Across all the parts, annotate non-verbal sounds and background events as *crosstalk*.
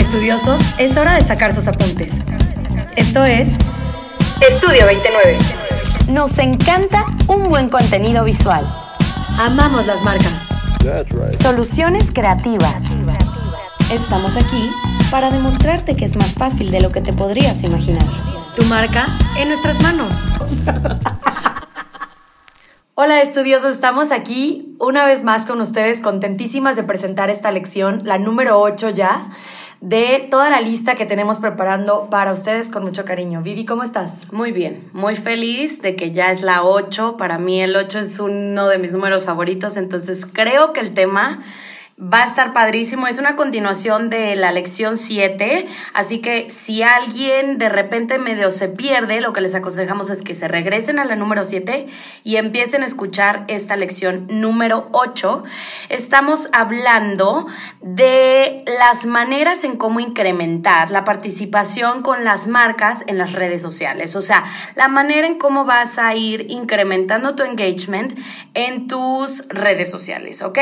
Estudiosos, es hora de sacar sus apuntes. Esto es Estudio 29. Nos encanta un buen contenido visual. Amamos las marcas. Soluciones creativas. Estamos aquí para demostrarte que es más fácil de lo que te podrías imaginar. Tu marca en nuestras manos. *laughs* Hola estudiosos, estamos aquí una vez más con ustedes, contentísimas de presentar esta lección, la número 8 ya, de toda la lista que tenemos preparando para ustedes con mucho cariño. Vivi, ¿cómo estás? Muy bien, muy feliz de que ya es la 8. Para mí el 8 es uno de mis números favoritos, entonces creo que el tema Va a estar padrísimo, es una continuación de la lección 7, así que si alguien de repente medio se pierde, lo que les aconsejamos es que se regresen a la número 7 y empiecen a escuchar esta lección número 8. Estamos hablando de las maneras en cómo incrementar la participación con las marcas en las redes sociales, o sea, la manera en cómo vas a ir incrementando tu engagement en tus redes sociales, ¿ok?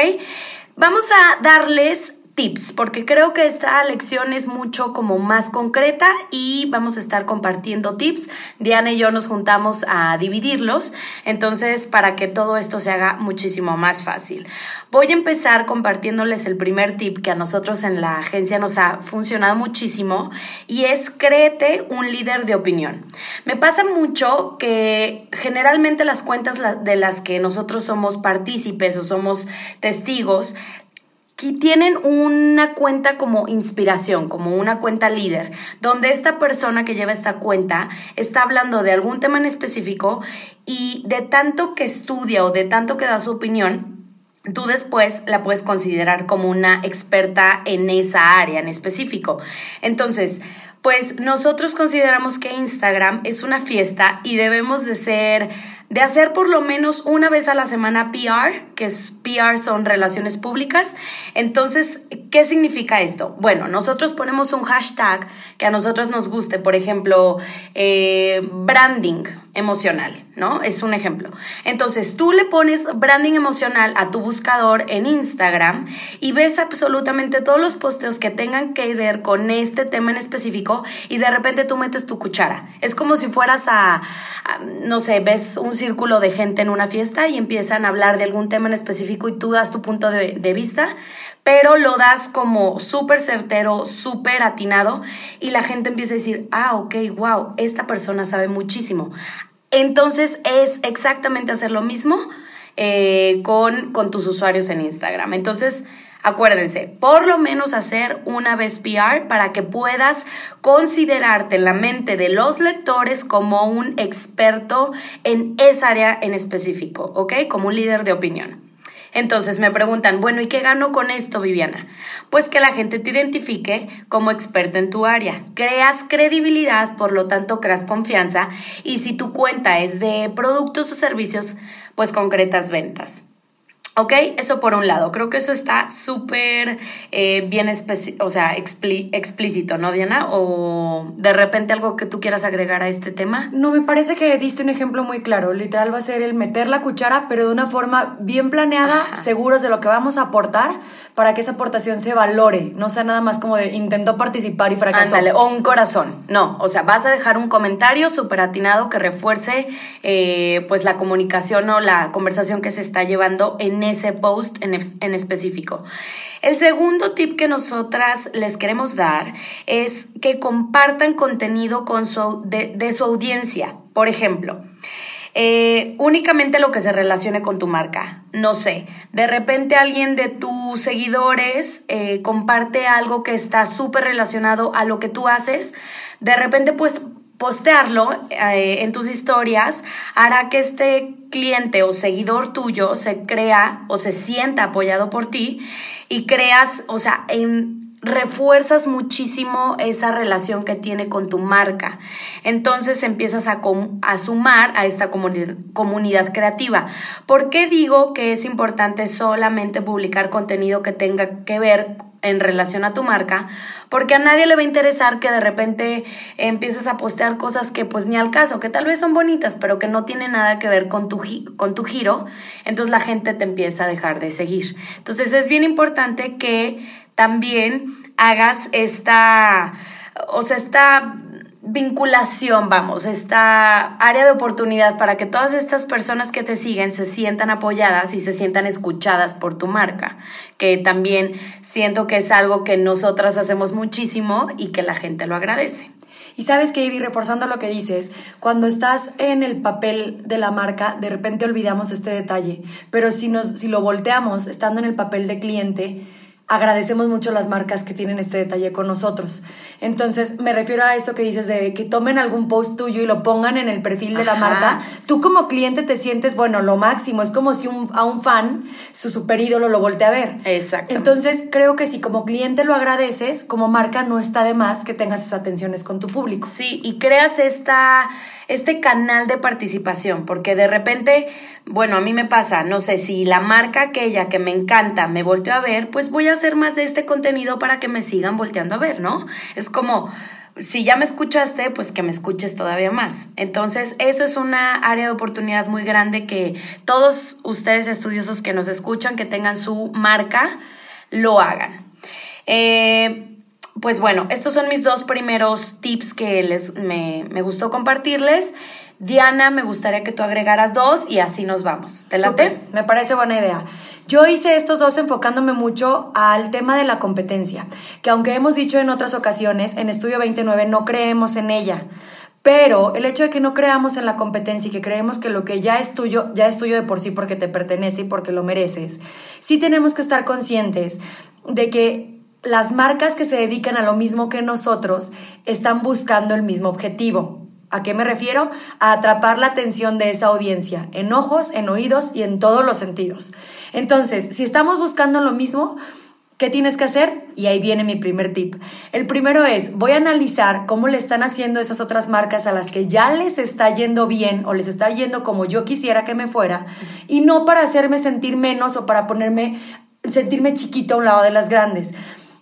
Vamos a darles tips, porque creo que esta lección es mucho como más concreta y vamos a estar compartiendo tips. Diana y yo nos juntamos a dividirlos, entonces para que todo esto se haga muchísimo más fácil. Voy a empezar compartiéndoles el primer tip que a nosotros en la agencia nos ha funcionado muchísimo y es créete un líder de opinión. Me pasa mucho que generalmente las cuentas de las que nosotros somos partícipes o somos testigos, que tienen una cuenta como inspiración, como una cuenta líder, donde esta persona que lleva esta cuenta está hablando de algún tema en específico y de tanto que estudia o de tanto que da su opinión, tú después la puedes considerar como una experta en esa área en específico. Entonces, pues nosotros consideramos que Instagram es una fiesta y debemos de ser de hacer por lo menos una vez a la semana PR, que es PR son relaciones públicas. Entonces, ¿qué significa esto? Bueno, nosotros ponemos un hashtag que a nosotros nos guste, por ejemplo, eh, branding emocional, ¿no? Es un ejemplo. Entonces, tú le pones branding emocional a tu buscador en Instagram y ves absolutamente todos los posteos que tengan que ver con este tema en específico y de repente tú metes tu cuchara. Es como si fueras a, no sé, ves un círculo de gente en una fiesta y empiezan a hablar de algún tema en específico y tú das tu punto de, vista, pero lo das como súper certero, súper atinado y la gente empieza a decir, ah, ok, wow, esta persona sabe muchísimo. Entonces es exactamente hacer lo mismo eh, con, con tus usuarios en Instagram. Entonces, Acuérdense, por lo menos hacer una vez PR para que puedas considerarte en la mente de los lectores como un experto en esa área en específico, ¿ok? Como un líder de opinión. Entonces me preguntan, bueno, ¿y qué gano con esto, Viviana? Pues que la gente te identifique como experto en tu área. Creas credibilidad, por lo tanto creas confianza y si tu cuenta es de productos o servicios, pues concretas ventas. ¿Ok? Eso por un lado. Creo que eso está súper eh, bien o sea, explícito, ¿no, Diana? ¿O de repente algo que tú quieras agregar a este tema? No, me parece que diste un ejemplo muy claro. Literal va a ser el meter la cuchara, pero de una forma bien planeada, seguros de lo que vamos a aportar para que esa aportación se valore. No sea nada más como de intentó participar y fracasó. Ándale, o un corazón. No, o sea, vas a dejar un comentario súper atinado que refuerce eh, pues la comunicación o la conversación que se está llevando en ese post en, en específico. El segundo tip que nosotras les queremos dar es que compartan contenido con su, de, su audiencia. Por ejemplo, eh, únicamente lo que se relacione con tu marca. No sé, de repente alguien de tus seguidores eh, comparte algo que está súper relacionado a lo que tú haces. De repente, pues postearlo eh, en tus historias hará que este cliente o seguidor tuyo se crea o se sienta apoyado por ti y creas, o sea, refuerzas muchísimo esa relación que tiene con tu marca. Entonces empiezas a, a sumar a esta comunidad creativa. ¿Por qué digo que es importante solamente publicar contenido que tenga que ver en relación a tu marca? Porque a nadie le va a interesar que de repente empieces a postear cosas que pues ni al caso, que tal vez son bonitas, pero que no tienen nada que ver con tu, con tu giro. Entonces la gente te empieza a dejar de seguir. Entonces es bien importante que también hagas esta, o sea, esta vinculación, vamos, esta área de oportunidad para que todas estas personas que te siguen se sientan apoyadas y se sientan escuchadas por tu marca, que también siento que es algo que nosotras hacemos muchísimo y que la gente lo agradece. Y sabes que, Ivy, reforzando lo que dices, cuando estás en el papel de la marca, de repente olvidamos este detalle. Pero si, nos, si lo volteamos estando en el papel de cliente, agradecemos mucho las marcas que tienen este detalle con nosotros. Entonces, me refiero a esto que dices de que tomen algún post tuyo y lo pongan en el perfil de la marca. Tú como cliente te sientes, bueno, lo máximo. Es como si un, a un fan, su super ídolo, lo voltea a ver. Exacto. Entonces, creo que si como cliente lo agradeces, como marca no está de más que tengas esas atenciones con tu público. Sí, y creas esta, este canal de participación, porque de repente, bueno, a mí me pasa, no sé, si la marca aquella que me encanta me volteó a ver, pues voy a hacer más de este contenido para que me sigan volteando a ver, ¿no? Es como, si ya me escuchaste, pues que me escuches todavía más. Entonces, eso es una área de oportunidad muy grande que todos ustedes estudiosos que nos escuchan, que tengan su marca, lo hagan. Eh, pues bueno, estos son mis dos primeros tips que les, me, me gustó compartirles. Diana, me gustaría que tú agregaras dos y así nos vamos. ¿Te late? Me parece buena idea. Yo hice estos dos enfocándome mucho al tema de la competencia, que aunque hemos dicho en otras ocasiones, en Estudio 29 no creemos en ella. Pero el hecho de que no creamos en la competencia y que creemos que lo que ya es tuyo, ya es tuyo de por sí porque te pertenece y porque lo mereces, sí tenemos que estar conscientes de que las marcas que se dedican a lo mismo que nosotros están buscando el mismo objetivo. ¿A qué me refiero? A atrapar la atención de esa audiencia, en ojos, en oídos y en todos los sentidos. Entonces, si estamos buscando lo mismo, ¿qué tienes que hacer? Y ahí viene mi primer tip. El primero es, voy a analizar cómo le están haciendo esas otras marcas a las que ya les está yendo bien o les está yendo como yo quisiera que me fuera, y no para hacerme sentir menos o para ponerme, sentirme chiquito a un lado de las grandes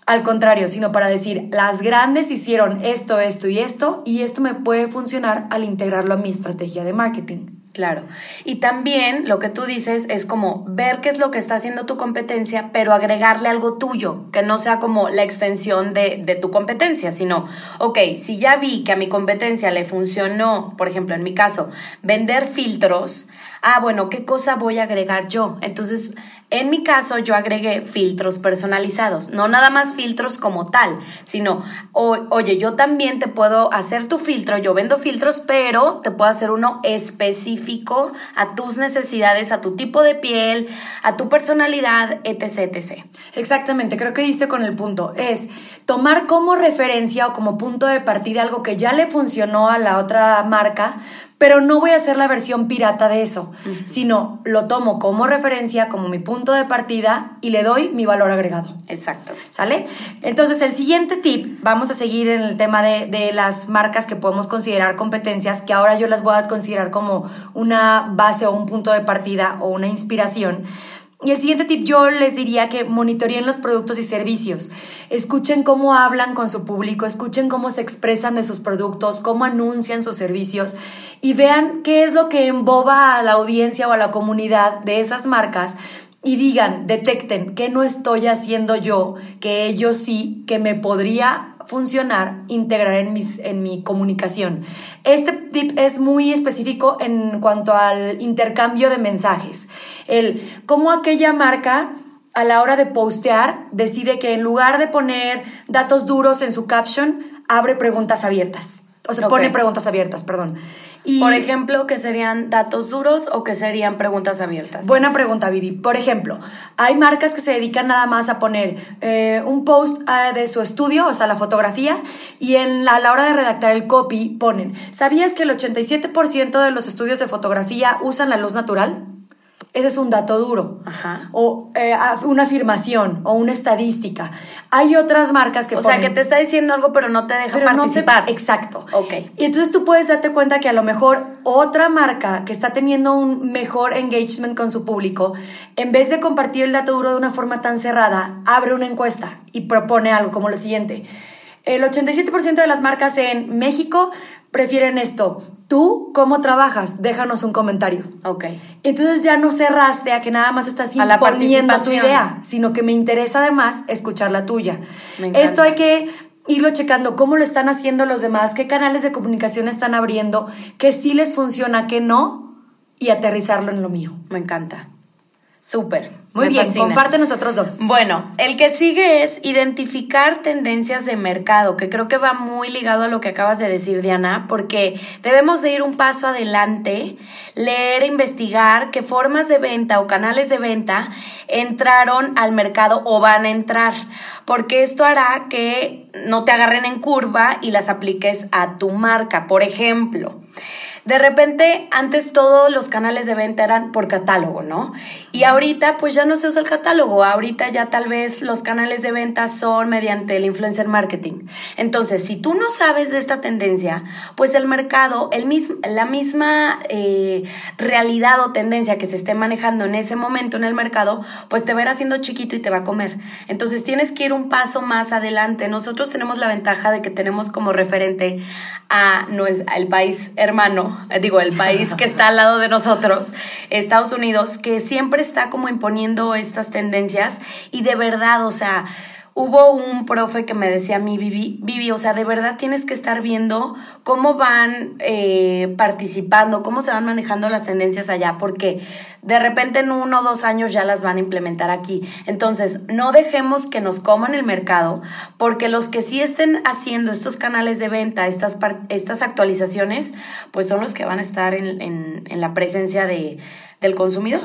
al contrario, sino para decir, las grandes hicieron esto, esto y esto, y esto me puede funcionar al integrarlo a mi estrategia de marketing. Claro. Y también lo que tú dices es como ver qué es lo que está haciendo tu competencia, pero agregarle algo tuyo, que no sea como la extensión de, de, tu competencia, sino, ok, si ya vi que a mi competencia le funcionó, por ejemplo, en mi caso, vender filtros, ah, bueno, ¿qué cosa voy a agregar yo? Entonces, en mi caso, yo agregué filtros personalizados, no nada más filtros como tal, sino, oye, yo también te puedo hacer tu filtro, yo vendo filtros, pero te puedo hacer uno específico a tus necesidades, a tu tipo de piel, a tu personalidad, etc, etc. Exactamente, creo que diste con el punto. Es tomar como referencia o como punto de partida algo que ya le funcionó a la otra marca, pero no voy a hacer la versión pirata de eso, sino lo tomo como referencia, como mi punto de partida y le doy mi valor agregado. Exacto. ¿Sale? Entonces, el siguiente tip, vamos a seguir en el tema de, de las marcas que podemos considerar competencias, que ahora yo las voy a considerar como una base o un punto de partida o una inspiración. Y el siguiente tip yo les diría que monitoreen los productos y servicios. Escuchen cómo hablan con su público, escuchen cómo se expresan de sus productos, cómo anuncian sus servicios y vean qué es lo que emboba a la audiencia o a la comunidad de esas marcas y digan, detecten qué no estoy haciendo yo, que ellos sí, que me podría funcionar, integrar en, mis, en mi comunicación. Este tip es muy específico en cuanto al intercambio de mensajes. El cómo aquella marca a la hora de postear decide que en lugar de poner datos duros en su caption, abre preguntas abiertas. O se pone preguntas abiertas, perdón. Por ejemplo, ¿qué serían datos duros o qué serían preguntas abiertas? Buena pregunta, Vivi. Por ejemplo, hay marcas que se dedican nada más a poner eh, un post uh, de su estudio, o sea, la fotografía, y en la, a la hora de redactar el copy ponen, ¿sabías que el 87% de los estudios de fotografía usan la luz natural? Ese es un dato duro. Ajá. O eh, una afirmación o una estadística. Hay otras marcas que O sea, que te está diciendo algo, pero no te deja participar. No te, exacto. Ok. Y entonces tú puedes darte cuenta que a lo mejor otra marca que está teniendo un mejor engagement con su público, en vez de compartir el dato duro de una forma tan cerrada, abre una encuesta y propone algo como lo siguiente. El 87% de las marcas en México prefieren esto. ¿Tú cómo trabajas? Déjanos un comentario. Ok. Entonces ya no cerraste a que nada más estás A la imponiendo tu idea, sino que me interesa además escuchar la tuya. Me. Esto hay que irlo checando, cómo lo están haciendo los demás, qué canales de comunicación están abriendo, qué sí les funciona, qué no, y aterrizarlo en lo mío. Me encanta. Súper. Muy bien, fascina. comparte nosotros dos. Bueno, el que sigue es identificar tendencias de mercado, que creo que va muy ligado a lo que acabas de decir, Diana, porque debemos de ir un paso adelante, leer, investigar qué formas de venta o canales de venta entraron al mercado o van a entrar, porque esto hará que no te agarren en curva y las apliques a tu marca. Por ejemplo, de repente, antes todos los canales de venta eran por catálogo, ¿no? Y ahorita, pues ya no se usa el catálogo. Ahorita ya tal vez los canales de venta son mediante el influencer marketing. Entonces, si tú no sabes de esta tendencia, pues el mercado, el mismo, la misma eh, realidad o tendencia que se esté manejando en ese momento en el mercado, pues te va a ir haciendo chiquito y te va a comer. Entonces, tienes que ir un paso más adelante. Nosotros tenemos la ventaja de que tenemos como referente a nues- al país hermano, eh, digo, el país que está al lado de nosotros, Estados Unidos, que siempre está como imponiendo estas tendencias y de verdad, o sea, hubo un profe que me decía a mí, Vivi, Vivi, o sea, de verdad tienes que estar viendo cómo van eh, participando, cómo se van manejando las tendencias allá, porque de repente en uno o dos años ya las van a implementar aquí. Entonces, no dejemos que nos coman el mercado, porque los que sí estén haciendo estos canales de venta, estas, estas actualizaciones, pues son los que van a estar en, en- en la presencia de, del consumidor.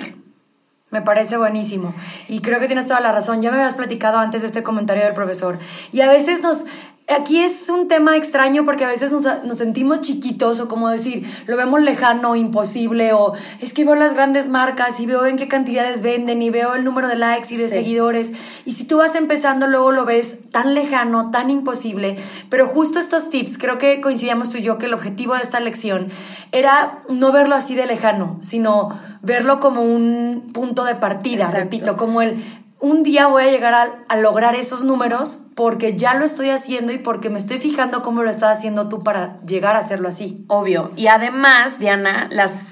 Me parece buenísimo. Y creo que tienes toda la razón. Ya me habías platicado antes de este comentario del profesor. Y a veces nos... Aquí es un tema extraño porque a veces nos, nos sentimos chiquitos o como decir, lo vemos lejano, imposible, o es que veo las grandes marcas y veo en qué cantidades venden y veo el número de likes y de Sí. seguidores. Y si tú vas empezando, luego lo ves tan lejano, tan imposible. Pero justo estos tips, creo que coincidíamos tú y yo que el objetivo de esta lección era no verlo así de lejano, sino verlo como un punto de partida, Exacto. repito, como el un día voy a llegar a, lograr esos números porque ya lo estoy haciendo y porque me estoy fijando cómo lo estás haciendo tú para llegar a hacerlo así. Obvio. Y además, Diana,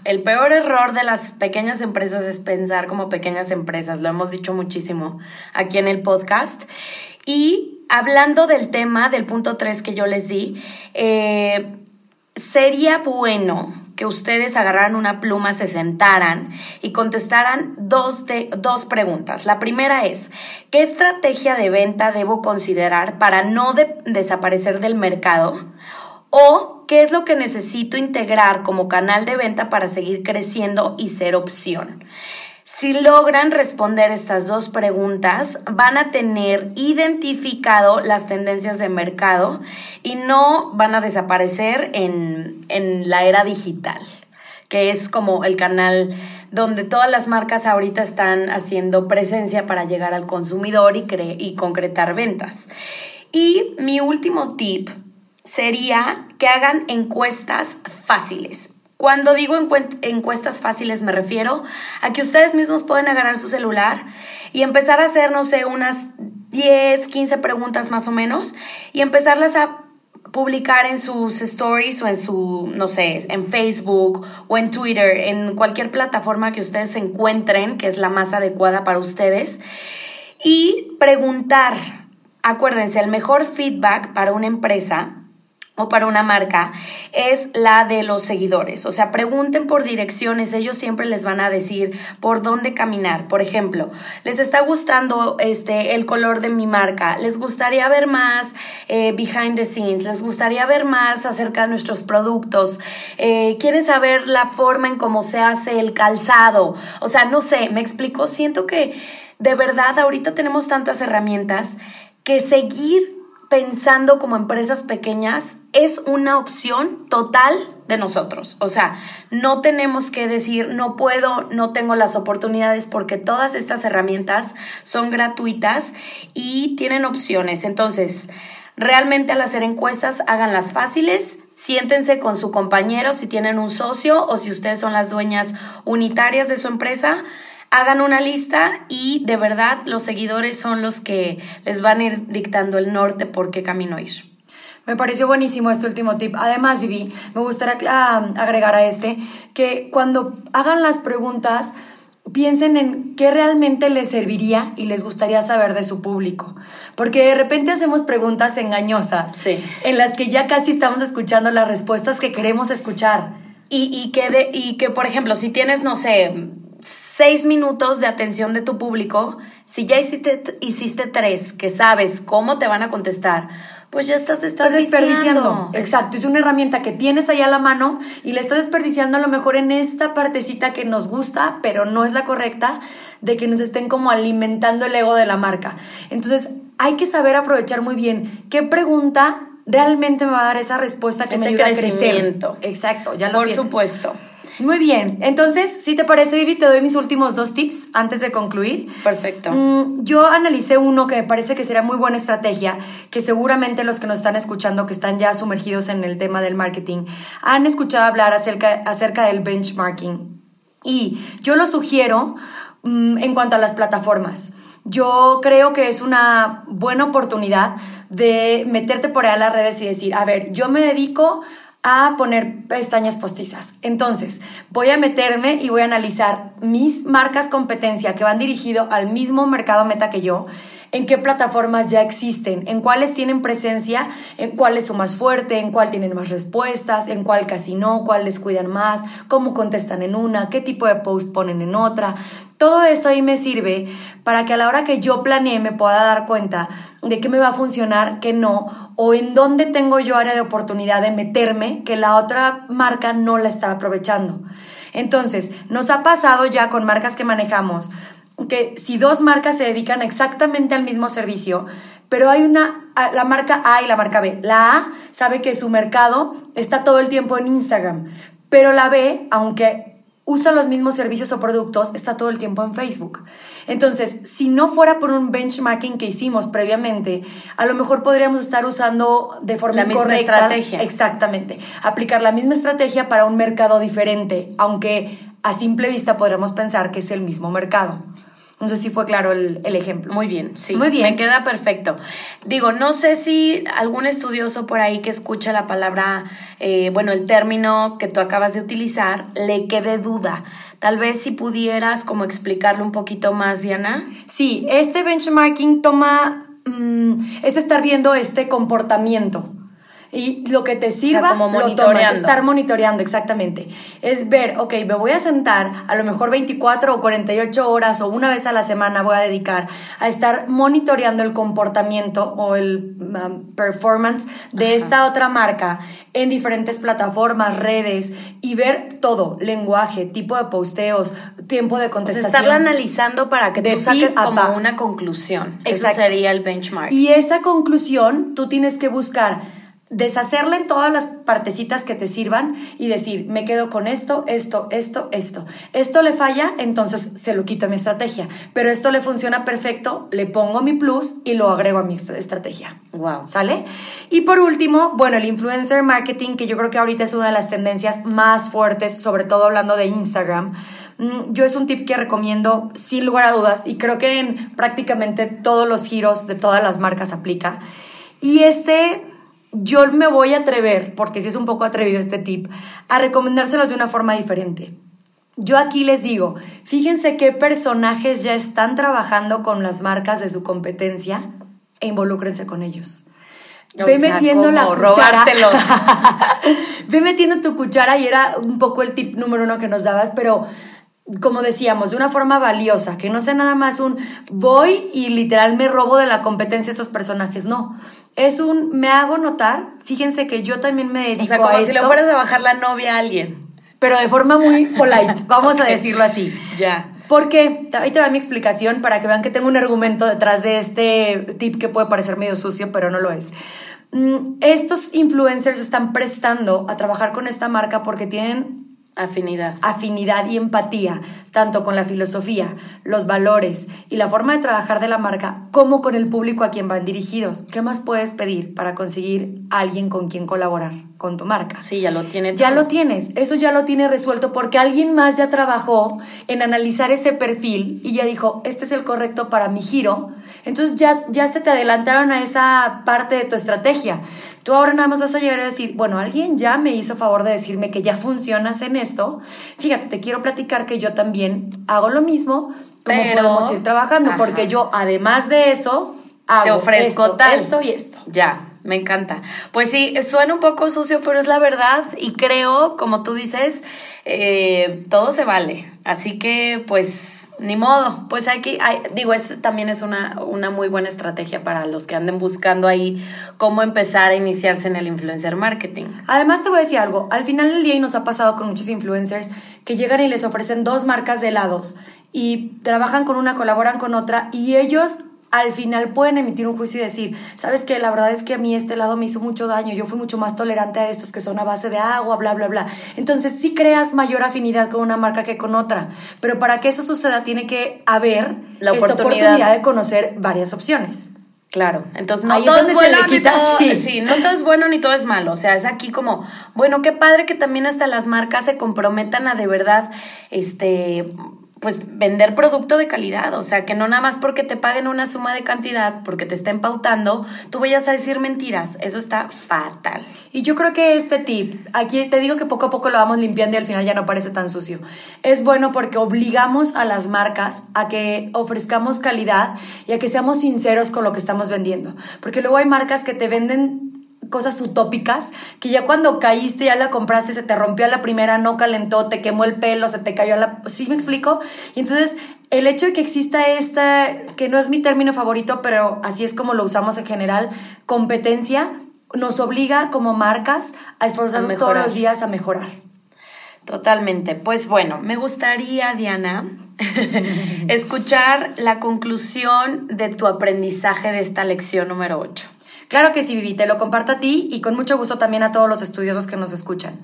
el peor error de las pequeñas empresas es pensar como pequeñas empresas. Lo hemos dicho muchísimo aquí en el podcast. Y hablando del tema, del punto 3 que yo les di, eh, sería bueno que ustedes agarraran una pluma, se sentaran y contestaran dos, de, dos preguntas. La primera es, ¿qué estrategia de venta debo considerar para no de- desaparecer del mercado? ¿O qué es lo que necesito integrar como canal de venta para seguir creciendo y ser opción? Si logran responder estas dos preguntas, van a tener identificado las tendencias de mercado y no van a desaparecer en, en la era digital, que es como el canal donde todas las marcas ahorita están haciendo presencia para llegar al consumidor y, cre- y concretar ventas. Y mi último tip sería que hagan encuestas fáciles. Cuando digo encuestas fáciles me refiero a que ustedes mismos pueden agarrar su celular y empezar a hacer, no sé, unas 10, 15 preguntas más o menos y empezarlas a publicar en sus stories o en su, no sé, en Facebook o en Twitter, en cualquier plataforma que ustedes encuentren, que es la más adecuada para ustedes, y preguntar. Acuérdense, el mejor feedback para una empresa o para una marca es la de los seguidores. O sea, pregunten por direcciones, ellos siempre les van a decir por dónde caminar. Por ejemplo, les está gustando este el color de mi marca, les gustaría ver más eh, behind the scenes, les gustaría ver más acerca de nuestros productos, eh, quieren saber la forma en cómo se hace el calzado. O sea, no sé, me explico, siento que de verdad ahorita tenemos tantas herramientas que seguir pensando como empresas pequeñas es una opción total de nosotros. O sea, no tenemos que decir, no puedo, no tengo las oportunidades porque todas estas herramientas son gratuitas y tienen opciones. Entonces, realmente al hacer encuestas, háganlas fáciles, siéntense con su compañero si tienen un socio o si ustedes son las dueñas unitarias de su empresa hagan una lista y de verdad los seguidores son los que les van a ir dictando el norte por qué camino ir. Me pareció buenísimo este último tip. Además, Vivi, me gustaría ah, agregar a este que cuando hagan las preguntas, piensen en qué realmente les serviría y les gustaría saber de su público. Porque de repente hacemos preguntas engañosas en las que ya casi estamos escuchando las respuestas que queremos escuchar. Y, y, que de, y que, por ejemplo, si tienes, no sé, seis minutos de atención de tu público, si ya hiciste, hiciste tres que sabes cómo te van a contestar, pues ya estás desperdiciando. Estás desperdiciando. Exacto, es una herramienta que tienes ahí a la mano y la estás desperdiciando a lo mejor en esta partecita que nos gusta, pero no es la correcta, de que nos estén como alimentando el ego de la marca. Entonces, hay que saber aprovechar muy bien qué pregunta realmente me va a dar esa respuesta que me ayuda a crecer. Exacto, ya lo Por supuesto. Muy bien, entonces, si te parece, Vivi, te doy mis últimos dos tips antes de concluir. Perfecto. Mm, yo analicé uno que me parece que sería muy buena estrategia, que seguramente los que nos están escuchando, que están ya sumergidos en el tema del marketing, han escuchado hablar acerca, acerca del benchmarking. Y yo lo sugiero mm, en cuanto a las plataformas. Yo creo que es una buena oportunidad de meterte por ahí a las redes y decir, a ver, yo me dedico a poner pestañas postizas. Entonces, voy a meterme y voy a analizar mis marcas competencia que van dirigido al mismo mercado meta que yo, en qué plataformas ya existen, en cuáles tienen presencia, en cuál es su más fuerte, en cuál tienen más respuestas, en cuál casi no, cuál les cuidan más, cómo contestan en una, qué tipo de post ponen en otra. Todo esto ahí me sirve para que a la hora que yo planeé me pueda dar cuenta de qué me va a funcionar, qué no, o en dónde tengo yo área de oportunidad de meterme que la otra marca no la está aprovechando. Entonces, nos ha pasado ya con marcas que manejamos que si dos marcas se dedican exactamente al mismo servicio, pero hay una, la marca A y la marca B. La A sabe que su mercado está todo el tiempo en Instagram, pero la B, aunque usa los mismos servicios o productos, está todo el tiempo en Facebook. Entonces, si no fuera por un benchmarking que hicimos previamente, a lo mejor podríamos estar usando de forma la incorrecta. estrategia. Exactamente. Aplicar la misma estrategia para un mercado diferente, aunque a simple vista podríamos pensar que es el mismo mercado. No sé si fue claro el, ejemplo. Muy bien, sí. Muy bien. Me queda perfecto. Digo, no sé si algún estudioso por ahí que escucha la palabra, eh, bueno, el término que tú acabas de utilizar, le quede duda. Tal vez si pudieras como explicarlo un poquito más, Diana. Sí, este benchmarking toma, mm, es estar viendo este comportamiento y lo que te sirva, lo tomas, estar monitoreando, exactamente. Es ver, ok, me voy a sentar, a lo mejor 24 o 48 horas o una vez a la semana voy a dedicar a estar monitoreando el comportamiento o el um, performance de esta otra marca en diferentes plataformas, redes y ver todo, lenguaje, tipo de posteos, tiempo de contestación. O estarla analizando para que tú saques como una conclusión. Eso sería el benchmark. Y esa conclusión tú tienes que buscar deshacerla en todas las partecitas que te sirvan y decir, me quedo con esto, esto, esto, esto. Esto le falla, entonces se lo quito a mi estrategia. Pero esto le funciona perfecto, le pongo mi plus y lo agrego a mi estrategia. Wow. ¿Sale? Y por último, bueno, el influencer marketing, que yo creo que ahorita es una de las tendencias más fuertes, sobre todo hablando de Instagram. Mm, yo es un tip que recomiendo sin lugar a dudas y creo que en prácticamente todos los giros de todas las marcas aplica. Y este yo me voy a atrever, porque si es un poco atrevido este tip, a recomendárselos de una forma diferente. Yo aquí les digo, fíjense qué personajes ya están trabajando con las marcas de su competencia e involúcrense con ellos. Ve metiendo la cuchara. *laughs* Ve metiendo tu cuchara y era un poco el tip número uno que nos dabas, pero como decíamos, de una forma valiosa, que no sea nada más un voy y literal me robo de la competencia estos personajes, no. Es un me hago notar, fíjense que yo también me dedico o sea, como si le fueras a bajar la novia a alguien. Pero de forma muy polite, *laughs* vamos a decirlo así. Ya. Porque, ahí te va mi explicación para que vean que tengo un argumento detrás de este tip que puede parecer medio sucio, pero no lo es. Mm, estos influencers están prestando a trabajar con esta marca porque tienen Afinidad. Afinidad y empatía, tanto con la filosofía, los valores y la forma de trabajar de la marca, como con el público a quien van dirigidos. ¿Qué más puedes pedir para conseguir alguien con quien colaborar con tu marca? Sí, ya lo tienes. Ya lo tienes, eso ya lo tiene resuelto porque alguien más ya trabajó en analizar ese perfil y ya dijo, este es el correcto para mi giro, Entonces ya, ya se te adelantaron a esa parte de tu estrategia. Tú ahora nada más vas a llegar a decir, bueno, alguien ya me hizo favor de decirme que ya funcionas en esto. Fíjate, te quiero platicar que yo también hago lo mismo, cómo podemos ir trabajando, porque yo además de eso, hago te ofrezco esto, tal. esto y esto. Ya. Me encanta. Pues sí, suena un poco sucio, pero es la verdad y creo, como tú dices, eh, todo se vale. Así que, pues, ni modo. Pues aquí, hay, digo, este también es una, una muy buena estrategia para los que anden buscando ahí cómo empezar a iniciarse en el influencer marketing. Además, te voy a decir algo. Al final del día, y nos ha pasado con muchos influencers que llegan y les ofrecen dos marcas de helados y trabajan con una, colaboran con otra y ellos al final pueden emitir un juicio y decir, sabes que la verdad es que a mí este lado me hizo mucho daño, yo fui mucho más tolerante a estos que son a base de agua, bla, bla, bla. Entonces sí creas mayor afinidad con una marca que con otra, pero para que eso suceda tiene que haber la esta oportunidad de conocer varias opciones. Claro, entonces no todo es bueno ni todo, sí. no todo es bueno ni todo es malo, o sea, es aquí como, bueno, qué padre que también hasta las marcas se comprometan a de verdad, este, pues vender producto de calidad, o sea, que no nada más porque te paguen una suma de cantidad, porque te estén pautando, tú vayas a decir mentiras, eso está fatal. Y yo creo que este tip, aquí te digo que poco a poco lo vamos limpiando y al final ya no parece tan sucio. Es bueno porque obligamos a las marcas a que ofrezcamos calidad y a que seamos sinceros con lo que estamos vendiendo, porque luego hay marcas que te venden cosas utópicas que ya cuando caíste, ya la compraste, se te rompió a la primera, no calentó, te quemó el pelo, se te cayó a la... ¿Sí me explico? Y entonces el hecho de que exista esta, que no es mi término favorito, pero así es como lo usamos en general, competencia, nos obliga como marcas a esforzarnos todos los días a mejorar. Totalmente. Pues bueno, me gustaría, Diana, *laughs* escuchar la conclusión de tu aprendizaje de esta lección número 8. Claro que sí, Vivi, te lo comparto a ti y con mucho gusto también a todos los estudiosos que nos escuchan.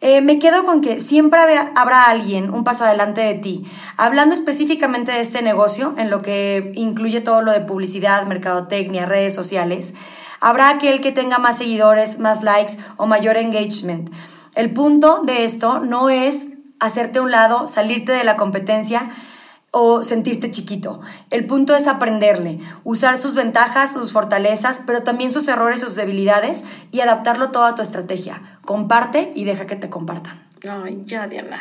Eh, me quedo con que siempre habrá alguien un paso adelante de ti. Hablando específicamente de este negocio, en lo que incluye todo lo de publicidad, mercadotecnia, redes sociales, habrá aquel que tenga más seguidores, más likes o mayor engagement. El punto de esto no es hacerte a un lado, salirte de la competencia, o sentirte chiquito. El punto es aprenderle, usar sus ventajas, sus fortalezas, pero también sus errores, sus debilidades y adaptarlo todo a tu estrategia. Comparte y deja que te compartan. Ay, ya, Diana.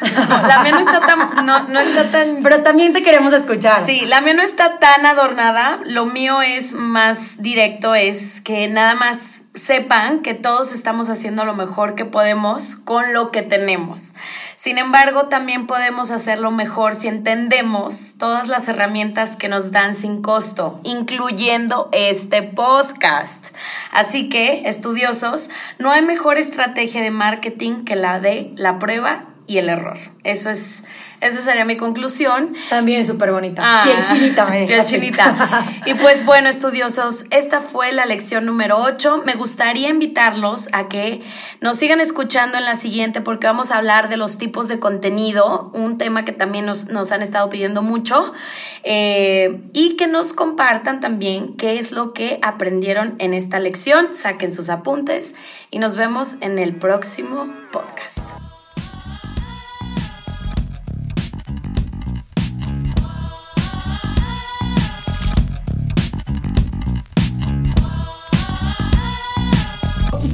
la mía no está tan, no, está tan. Pero también te queremos escuchar. Sí, la mía no está tan adornada. Lo mío es más directo, es que nada más sepan que todos estamos haciendo lo mejor que podemos con lo que tenemos. Sin embargo, también podemos hacerlo mejor si entendemos todas las herramientas que nos dan sin costo, incluyendo este podcast. Así que, estudiosos, no hay mejor estrategia de marketing que la de la prueba y el error. Eso es esa sería mi conclusión. También súper bonita. Ah, piel chinita, me Piel chinita. *laughs* y pues bueno, estudiosos, esta fue la lección número 8. Me gustaría invitarlos a que nos sigan escuchando en la siguiente porque vamos a hablar de los tipos de contenido, un tema que también nos, han estado pidiendo mucho, eh, y que nos compartan también qué es lo que aprendieron en esta lección. Saquen sus apuntes y nos vemos en el próximo podcast.